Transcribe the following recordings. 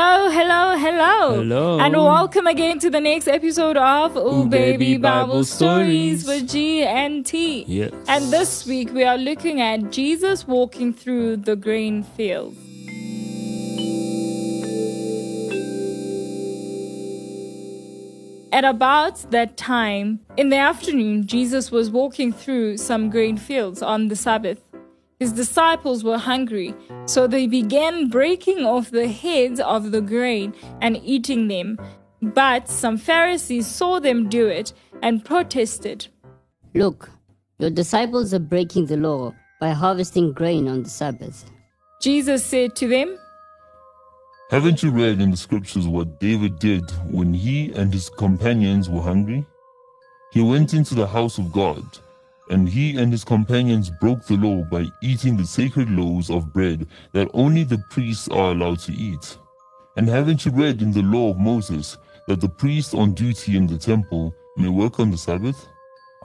hello. Hello. Hello, and welcome again to the next episode of Ooh, Ooh, Baby, Bible, Bible Stories Stories. with G and T. Yes. And this week we are looking at Jesus walking through the grain fields. At about that time in the afternoon, Jesus was walking through some grain fields on the Sabbath. His disciples were hungry, so they began breaking off the heads of the grain and eating them. But some Pharisees saw them do it and protested. Look, your disciples are breaking the law by harvesting grain on the Sabbath. Jesus said to them, Haven't you read in the scriptures what David did when he and his companions were hungry? He went into the house of God, and he and his companions broke the law by eating the sacred loaves of bread that only the priests are allowed to eat. And haven't you read in the law of Moses that the priest on duty in the temple may work on the Sabbath?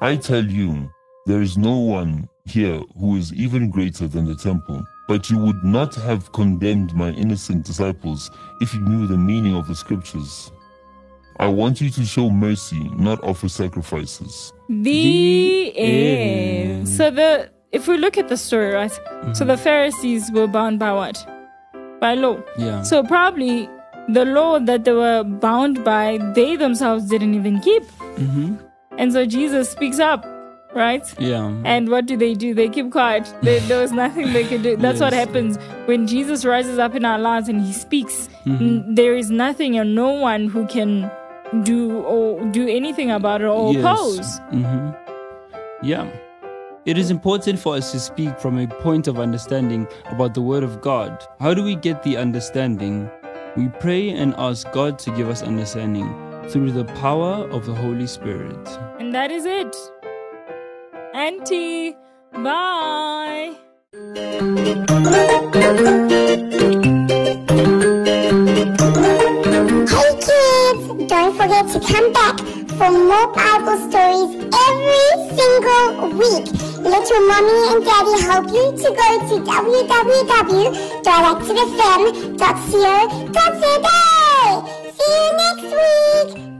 I tell you, there is no one here who is even greater than the temple. But you would not have condemned my innocent disciples if you knew the meaning of the scriptures. I want you to show mercy, not offer sacrifices. The, The end. end. So the if we look at the story, right? So the Pharisees were bound by what? By law. Yeah. So probably the law that they were bound by, they themselves didn't even keep. Mm-hmm. And so Jesus speaks up, right? Yeah. And what do they do? They keep quiet. There, there was nothing they could do. That's what happens when Jesus rises up in our lives and he speaks. Mm-hmm. n- There is nothing and no one who can do or do anything about it or oppose. hmm Yeah. It is important for us to speak from a point of understanding about the Word of God. How do we get the understanding? We pray and ask God to give us understanding through the power of the Holy Spirit. And that is it. Auntie, bye. To come back for more Bible stories every single week. Let your mommy and daddy help you to go to www.directedfm.co.za. See you next week.